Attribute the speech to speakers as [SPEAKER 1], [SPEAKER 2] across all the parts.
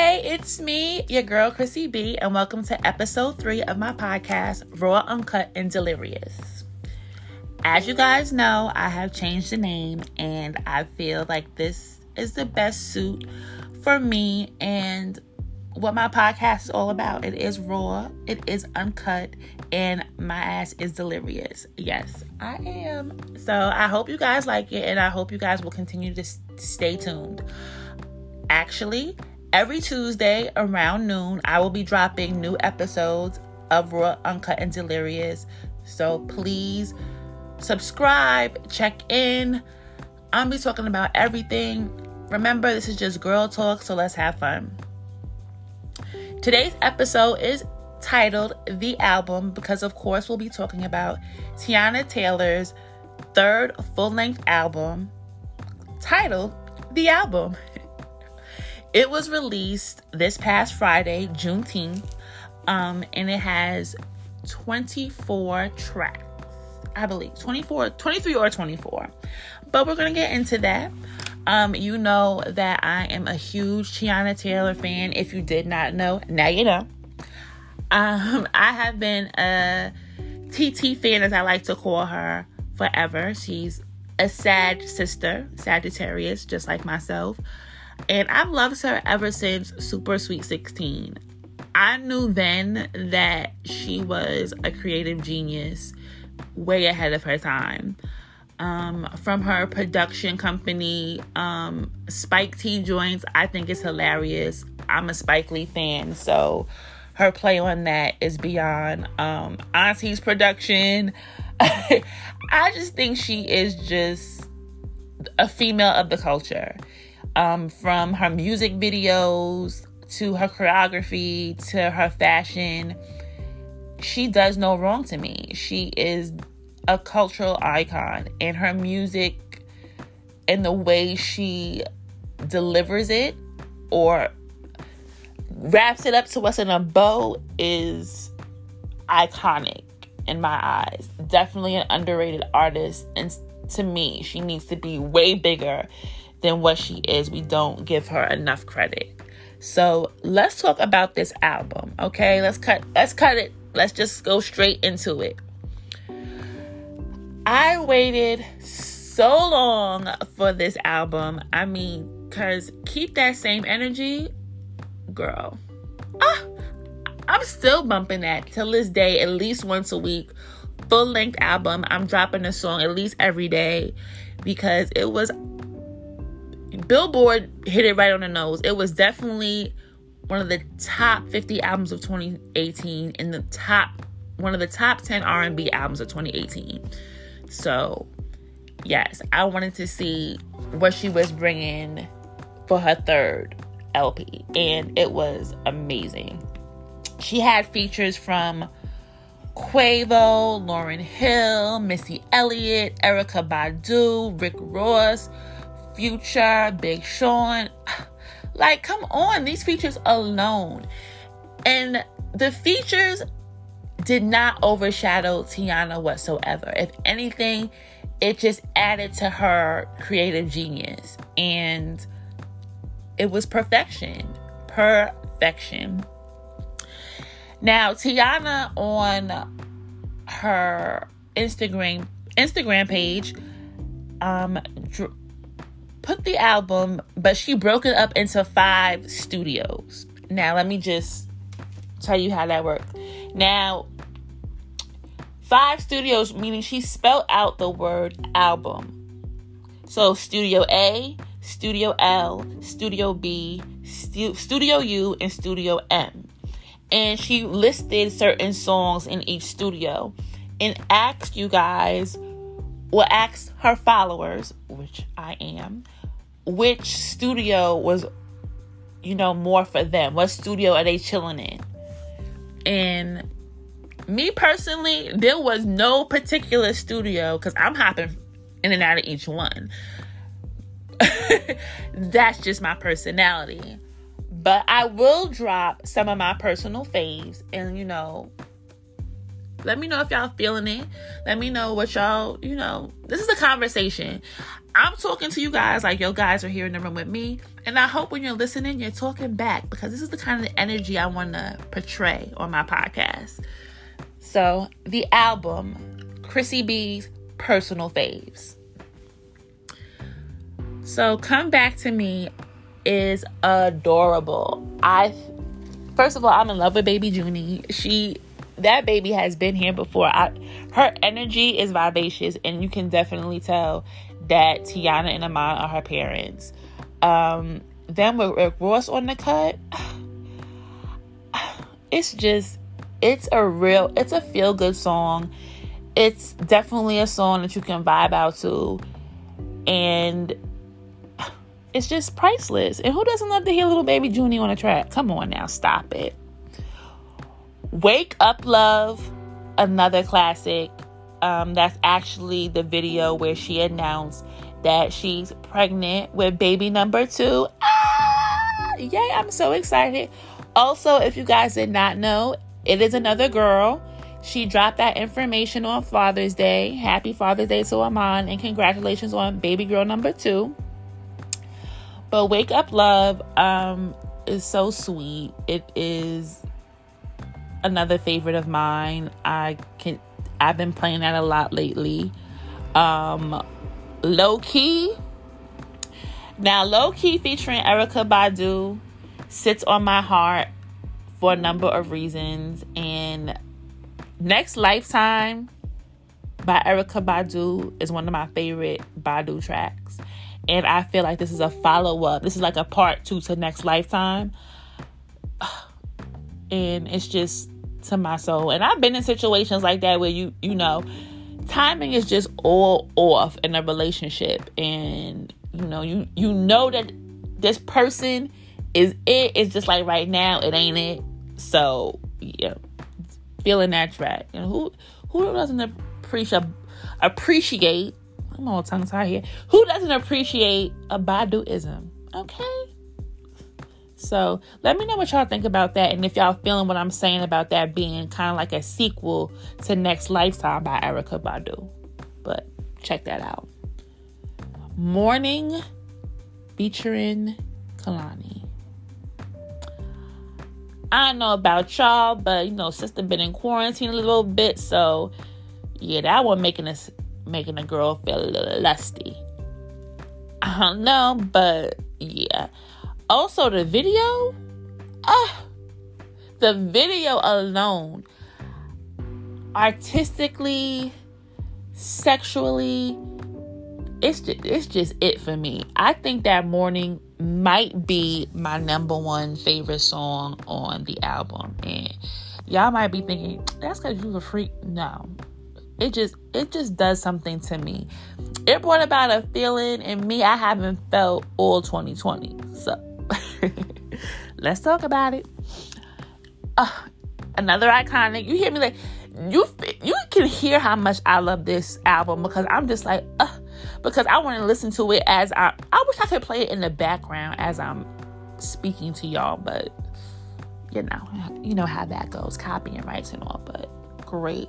[SPEAKER 1] hey, it's me, your girl Chrissy B, and welcome to episode three of my podcast, Raw, Uncut, and Delirious. As you guys know, I have changed the name, and I feel like this is the best suit for me and what my podcast is all about. It is raw, it is uncut, and my ass is delirious. Yes, I am. So I hope you guys like it, and I hope you guys will continue to stay tuned. Actually, every Tuesday around noon, I will be dropping new episodes of Raw, Uncut, and Delirious. So please subscribe, check in. I'm be talking about everything. Remember, this is just girl talk, so let's have fun. Today's episode is titled The Album because, of course, we'll be talking about Teyana Taylor's third full length album titled The Album. It was released this past Friday, Juneteenth, um, and it has 24 tracks. I believe 24, 23 or 24. But we're going to get into that. Um, you know that I am a huge Teyana Taylor fan. If you did not know, now you know. Um, I have been a TT fan, as I like to call her, forever. She's a sad sister, Sagittarius, just like myself. And I've loved her ever since Super Sweet 16. I knew then that she was a creative genius way ahead of her time. Um, from her production company, um, Spike T Joints, I think it's hilarious. I'm a Spike Lee fan, so her play on that is beyond. Um, Auntie's production, I just think she is just a female of the culture um, from her music videos to her choreography to her fashion. She does no wrong to me. She is a cultural icon, and her music and the way she delivers it or wraps it up to us in a bow is iconic in my eyes. Definitely an underrated artist, and to me, she needs to be way bigger than what she is. We don't give her enough credit. So let's talk about this album. Okay, let's cut let's cut it. Let's just go straight into it. I waited so long for this album. I mean, cause keep that same energy, girl. Ah, I'm still bumping that till this day, at least once a week. Full length album. I'm dropping a song at least every day because it was Billboard hit it right on the nose. It was definitely one of the top 50 albums of 2018 in the top one of the top 10 R&B albums of 2018. So, yes, I wanted to see what she was bringing for her third LP and it was amazing. She had features from Quavo, Lauryn Hill, Missy Elliott, Erykah Badu, Rick Ross, Future, Big Sean. Like, come on, these features alone. And the features did not overshadow Teyana whatsoever. If anything, it just added to her creative genius. And it was perfection. Perfection. Now, Teyana on her Instagram Instagram page um put the album, but she broke it up into five studios. Now, let me just tell you how that worked. Now, five studios, meaning she spelled out the word album. So, Studio A, Studio L, Studio B, Stu- Studio U, and Studio M. And she listed certain songs in each studio and asked you guys will ask her followers, which I am, which studio was, you know, more for them. What studio are they chilling in? And me personally, there was no particular studio because I'm hopping in and out of each one. That's just my personality. But I will drop some of my personal faves and, you know, Let me know if y'all feeling it. Let me know what y'all, you know, this is a conversation. I'm talking to you guys like yo guys are here in the room with me. And I hope when you're listening, you're talking back because this is the kind of energy I want to portray on my podcast. So, the album, Chrissy B's Personal Faves. So, Come Back to Me is adorable. I first of all, I'm in love with baby Junie. She that baby has been here before. I her energy is vivacious and you can definitely tell that Teyana and Iman are her parents. Um then with Rick Ross on the cut, it's just it's a real it's a feel good song. It's definitely a song that you can vibe out to. And it's just priceless. And who doesn't love to hear little baby Junie on a track? Come on now, stop it. Wake Up Love, another classic. Um, that's actually the video where she announced that she's pregnant with baby number two. Ah, yay, I'm so excited. Also, if you guys did not know, it is another girl. She dropped that information on Father's Day. Happy Father's Day to Iman, and congratulations on baby girl number two. But Wake Up Love um, is so sweet. It is another favorite of mine. I can I've been playing that a lot lately. Um, Low Key. Now, Low Key featuring Erykah Badu sits on my heart for a number of reasons. And Next Lifetime by Erykah Badu is one of my favorite Badu tracks. And I feel like this is a follow up. This is like a part two to Next Lifetime. And it's just to my soul. And I've been in situations like that where you, you know, timing is just all off in a relationship. And, you know, you you know that this person is it. It's just like right now, it ain't it. So, yeah. Feeling that track. And who who doesn't appreciate appreciate I'm all tongue tied here. Who doesn't appreciate a Baduism? Okay. So let me know what y'all think about that, and if y'all feeling what I'm saying about that being kind of like a sequel to Next Lifetime by Erykah Badu. But check that out. Morning featuring Kehlani. I don't know about y'all, but you know, sister been in quarantine a little bit, so yeah, that one making us making a girl feel a little lusty. I don't know, but yeah. Also, the video, ah, the video alone, artistically, sexually, it's just, it's just it for me. I think that morning might be my number one favorite song on the album, and y'all might be thinking that's because you're a freak. No, it just it just does something to me it brought about a feeling in me i haven't felt all 2020 so let's talk about it uh, another iconic you hear me like you you can hear how much i love this album because i'm just like uh, because i want to listen to it as i i wish i could play it in the background as i'm speaking to y'all but you know you know how that goes copying rights and all but great.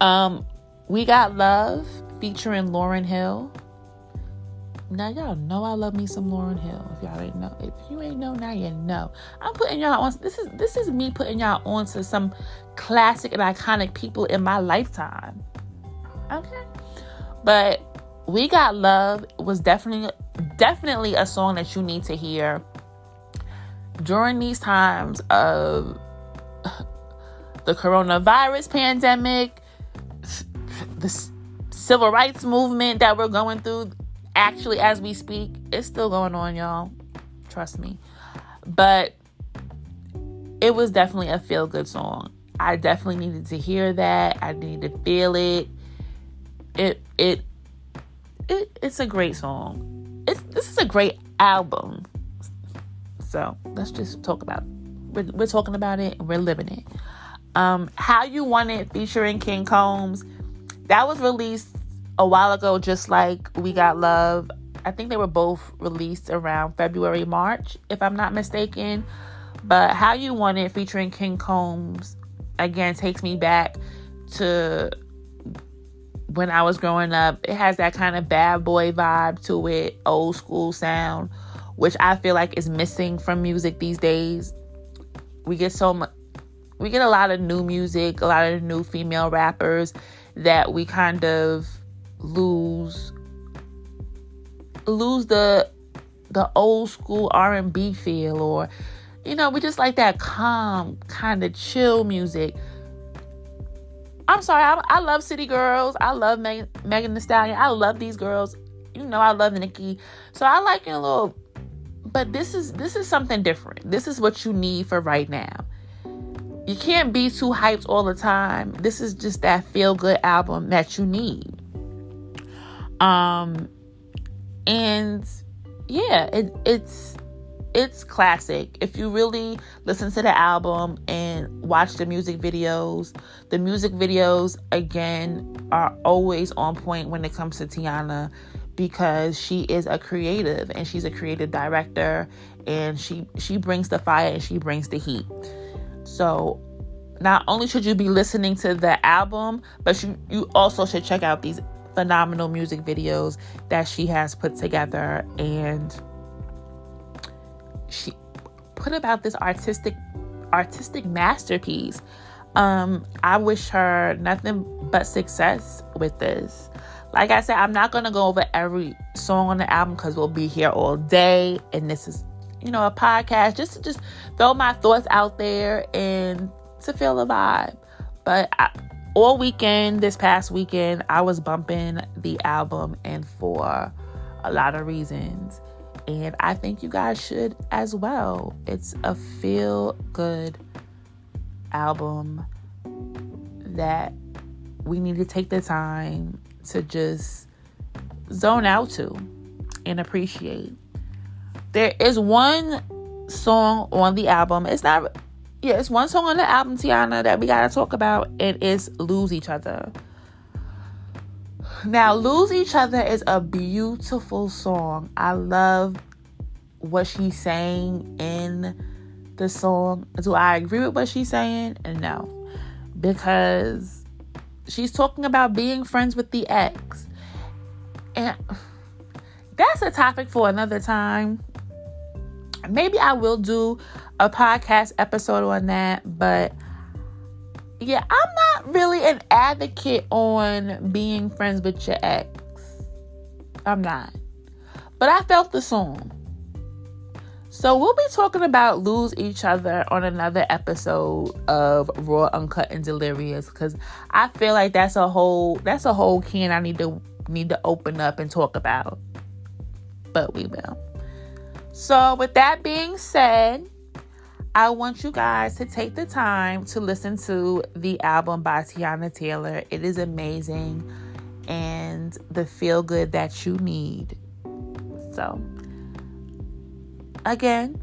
[SPEAKER 1] Um, we got Love featuring Lauryn Hill. Now y'all know I love me some Lauryn Hill. If y'all ain't know, if you ain't know, now you know. I'm putting y'all on. This is this is me putting y'all on to some classic and iconic people in my lifetime. Okay, but we got love was definitely definitely a song that you need to hear during these times of the coronavirus pandemic, the civil rights movement that we're going through, actually, as we speak, it's still going on, y'all. Trust me. But it was definitely a feel good song. I definitely needed to hear that. I needed to feel it. It it it it's a great song. It's this is a great album. So let's just talk about it. We're, we're talking about it and we're living it. Um, How You Want It featuring King Combs. That was released a while ago, just like We Got Love. I think they were both released around February, March, if I'm not mistaken. But How You Want It featuring King Combs again takes me back to when I was growing up. It has that kind of bad boy vibe to it, old school sound, which I feel like is missing from music these days. We get so much we get a lot of new music, a lot of new female rappers that we kind of lose lose the the old school R&B feel or you know, we just like that calm kind of chill music. I'm sorry, I, I love City Girls. I love Meg, Megan Thee Stallion. I love these girls. You know, I love Nicki. So I like it a little, but this is this is something different. This is what you need for right now. You can't be too hyped all the time. This is just that feel good album that you need. Um, and yeah, it, it's it's classic. If you really listen to the album and watch the music videos, the music videos again are always on point when it comes to Teyana because she is a creative and she's a creative director and she she brings the fire and she brings the heat. So not only should you be listening to the album, but you, you also should check out these phenomenal music videos that she has put together and she put about this artistic artistic masterpiece. Um, I wish her nothing but success with this. Like I said, I'm not gonna go over every song on the album because we'll be here all day, and this is, you know, a podcast just to just throw my thoughts out there and to feel the vibe. But I, all weekend, this past weekend, I was bumping the album, and for a lot of reasons. And I think you guys should as well. It's a feel good album that we need to take the time to just zone out to and appreciate. There is one song on the album. It's not yeah, it's one song on the album, Teyana, that we gotta talk about. And It is Lose Each Other. Now, Lose Each Other is a beautiful song. I love what she's saying in the song. Do I agree with what she's saying? No. Because she's talking about being friends with the ex. And that's a topic for another time. Maybe I will do a podcast episode on that, but yeah, I'm not really an advocate on being friends with your ex. I'm not. But I felt the song. So we'll be talking about lose each other on another episode of Raw Uncut and Delirious because I feel like that's a whole that's a whole can I need to need to open up and talk about. But we will. So with that being said, I want you guys to take the time to listen to the album by Teyana Taylor. It is amazing and the feel good that you need. So, again,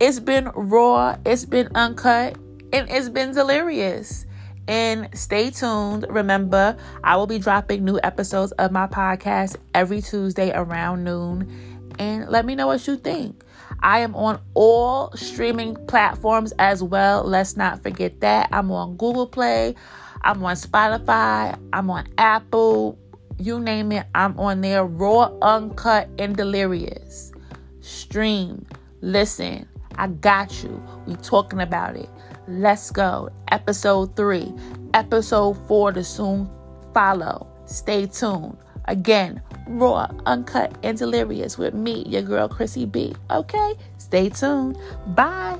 [SPEAKER 1] it's been raw, it's been uncut, and it's been delirious. And stay tuned. Remember, I will be dropping new episodes of my podcast every Tuesday around noon. And let me know what you think. I am on all streaming platforms as well. Let's not forget that. I'm on Google Play, I'm on Spotify, I'm on Apple, you name it, I'm on there. Raw, uncut, and delirious. Stream, listen. I got you. We talking about it. Let's go. Episode three. Episode four to soon follow. Stay tuned. Again, raw, uncut, and delirious with me, your girl Chrissy B. Okay? Stay tuned. Bye.